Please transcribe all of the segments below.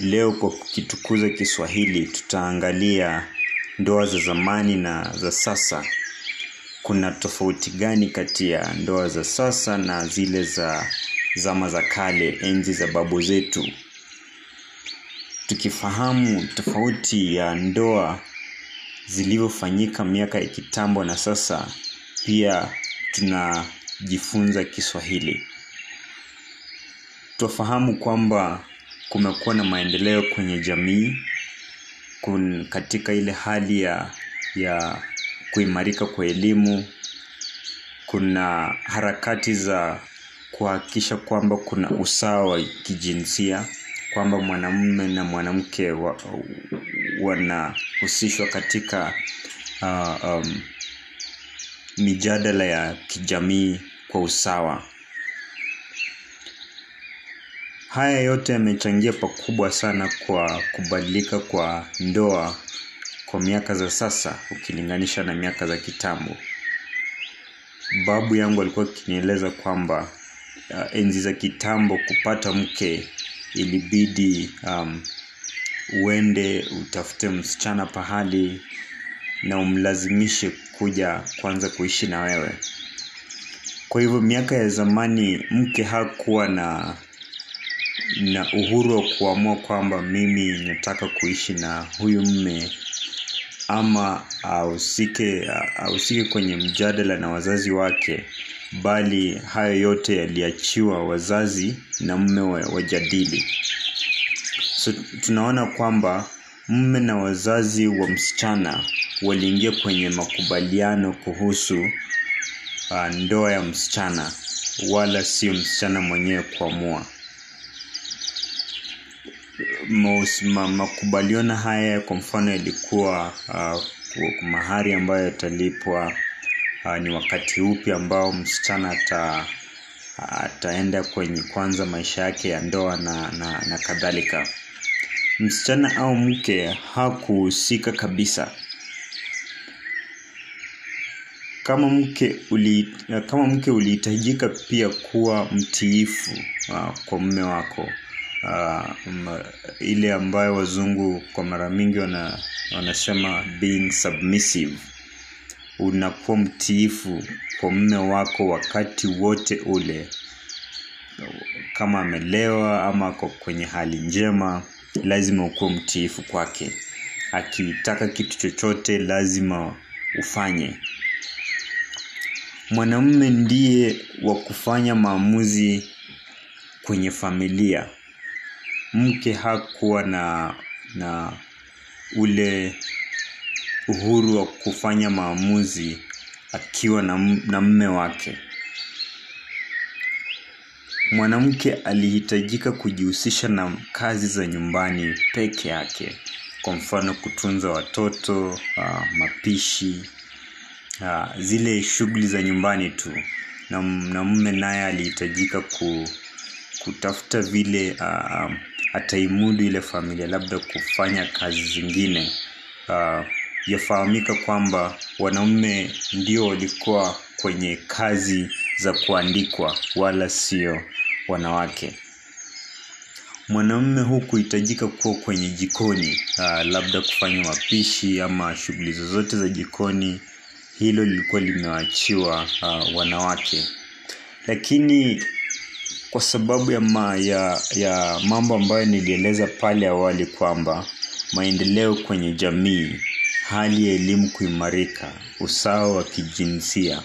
leo kwa kukitukuza Kiswahili tutaangalia ndoa za zamani na za sasa. Kuna tofauti gani kati ya ndoa za sasa na zile za zama za kale, enzi za babu zetu? Tukifahamu tofauti ya ndoa zilivyofanyika miaka ya kitambo na sasa, pia tunajifunza Kiswahili. Twafahamu kwamba kumekuwa na maendeleo kwenye jamii kun, katika ile hali ya, ya kuimarika kwa elimu. Kuna harakati za kuhakikisha kwamba kuna usawa wa kijinsia, kwamba mwanamume na mwanamke wa, wanahusishwa katika uh, um, mijadala ya kijamii kwa usawa. Haya yote yamechangia pakubwa sana kwa kubadilika kwa ndoa kwa miaka za sasa ukilinganisha na miaka za kitambo. Babu yangu alikuwa akinieleza kwamba uh, enzi za kitambo kupata mke ilibidi um, uende utafute msichana pahali na umlazimishe kuja kwanza kuishi na wewe. Kwa hivyo miaka ya zamani mke hakuwa na na uhuru wa kuamua kwamba mimi nataka kuishi na huyu mme ama ahusike ahusike kwenye mjadala na wazazi wake, bali hayo yote yaliachiwa wazazi na mme wajadili. So tunaona kwamba mme na wazazi wa msichana waliingia kwenye makubaliano kuhusu uh, ndoa ya msichana, wala sio msichana mwenyewe kuamua. Ma, makubaliano haya kwa mfano yalikuwa uh, mahari ambayo yatalipwa uh, ni wakati upi ambao msichana ata ataenda kwenye kwanza maisha yake ya ndoa na, na, na kadhalika. Msichana au mke hakuhusika kabisa. Kama mke uli, kama mke ulihitajika pia kuwa mtiifu uh, kwa mume wako ile ambayo wazungu kwa mara mingi wana, wanasema being submissive. Unakuwa mtiifu kwa mme wako wakati wote ule, kama amelewa ama ako kwenye hali njema, lazima ukuwe mtiifu kwake. Akitaka kitu chochote lazima ufanye. Mwanamume ndiye wa kufanya maamuzi kwenye familia. Mke hakuwa na na ule uhuru wa kufanya maamuzi akiwa na, na mme wake. Mwanamke alihitajika kujihusisha na kazi za nyumbani peke yake, kwa mfano kutunza watoto, uh, mapishi, uh, zile shughuli za nyumbani tu, na, na mume naye alihitajika ku, kutafuta vile um, ataimudu ile familia, labda kufanya kazi zingine. Uh, yafahamika kwamba wanaume ndio walikuwa kwenye kazi za kuandikwa, wala sio wanawake. Mwanamume hukuhitajika kuwa kwenye jikoni, uh, labda kufanya mapishi ama shughuli zozote za jikoni. Hilo lilikuwa limewachiwa uh, wanawake, lakini kwa sababu ya, ma, ya, ya mambo ambayo nilieleza pale awali kwamba maendeleo kwenye jamii, hali ya elimu kuimarika, usawa wa kijinsia,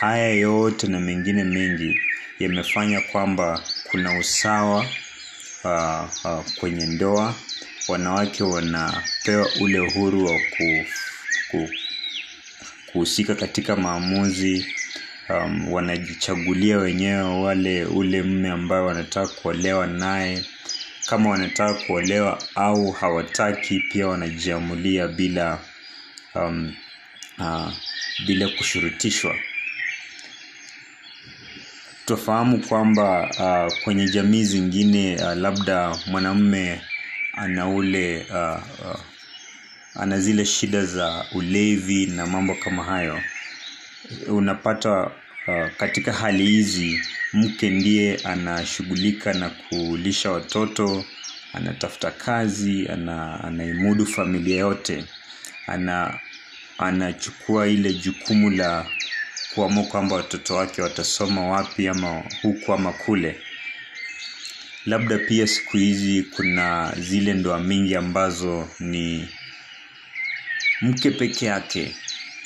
haya yote na mengine mengi yamefanya kwamba kuna usawa uh, uh, kwenye ndoa. Wanawake wanapewa ule uhuru wa ku, ku, kuhusika katika maamuzi wanajichagulia wenyewe wale ule mme ambaye wanataka kuolewa naye. Kama wanataka kuolewa au hawataki, pia wanajiamulia bila um, uh, bila kushurutishwa. Tufahamu kwamba uh, kwenye jamii zingine uh, labda mwanamume ana ule uh, uh, ana zile shida za ulevi na mambo kama hayo. Unapata uh, katika hali hizi mke ndiye anashughulika na kulisha watoto, anatafuta kazi ana, anaimudu familia yote ana anachukua ile jukumu la kuamua kwamba watoto wake watasoma wapi ama huku ama kule. Labda pia siku hizi kuna zile ndoa mingi ambazo ni mke peke yake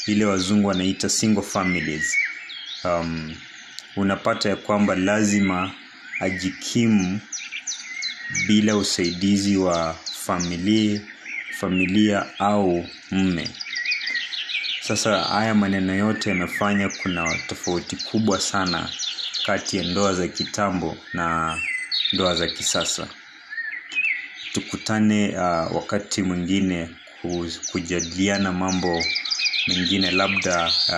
ile wazungu wanaita single families. Um, unapata ya kwamba lazima ajikimu bila usaidizi wa familia familia au mme sasa haya maneno yote yamefanya kuna tofauti kubwa sana kati ya ndoa za kitambo na ndoa za kisasa. Tukutane uh, wakati mwingine kujadiliana mambo mengine labda uh,